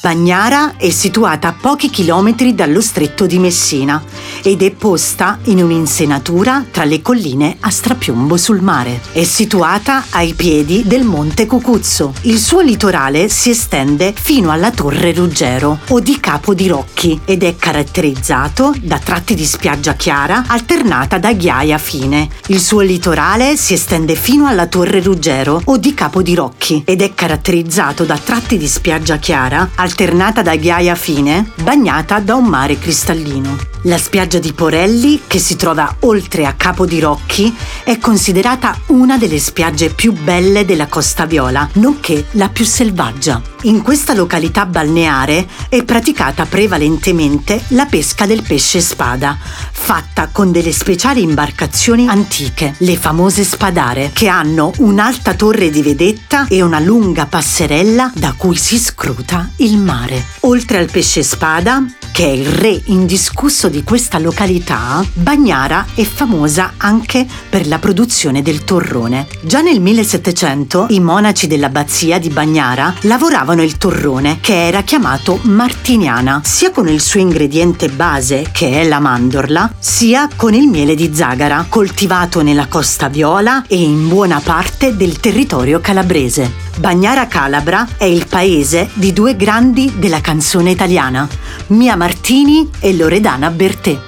Bagnara è situata a pochi chilometri dallo stretto di Messina ed è posta in un'insenatura tra le colline a strapiombo sul mare. È situata ai piedi del Monte Cucuzzo. Il suo litorale si estende fino alla Torre Ruggero o di Capo di Rocchi ed è caratterizzato da tratti di spiaggia chiara alternata da ghiaia fine. Il suo litorale si estende fino alla Torre Ruggero o di Capo di Rocchi ed è caratterizzato da tratti di spiaggia chiara alternata da ghiaia fine, bagnata da un mare cristallino. La spiaggia di Porelli, che si trova oltre a Capo di Rocchi, è considerata una delle spiagge più belle della Costa Viola, nonché la più selvaggia. In questa località balneare è praticata prevalentemente la pesca del pesce spada, fatta con delle speciali imbarcazioni antiche, le famose spadare, che hanno un'alta torre di vedetta e una lunga passerella da cui si scruta il mare. Oltre al pesce spada, che è il re indiscusso di questa località, Bagnara è famosa anche per la produzione del torrone. Già nel 1700 i monaci dell'abbazia di Bagnara lavoravano il torrone, che era chiamato martiniana, sia con il suo ingrediente base, che è la mandorla, sia con il miele di zagara, coltivato nella Costa Viola e in buona parte del territorio calabrese. Bagnara Calabra è il paese di due grandi della canzone italiana, Mia Martini e Loredana Bertè.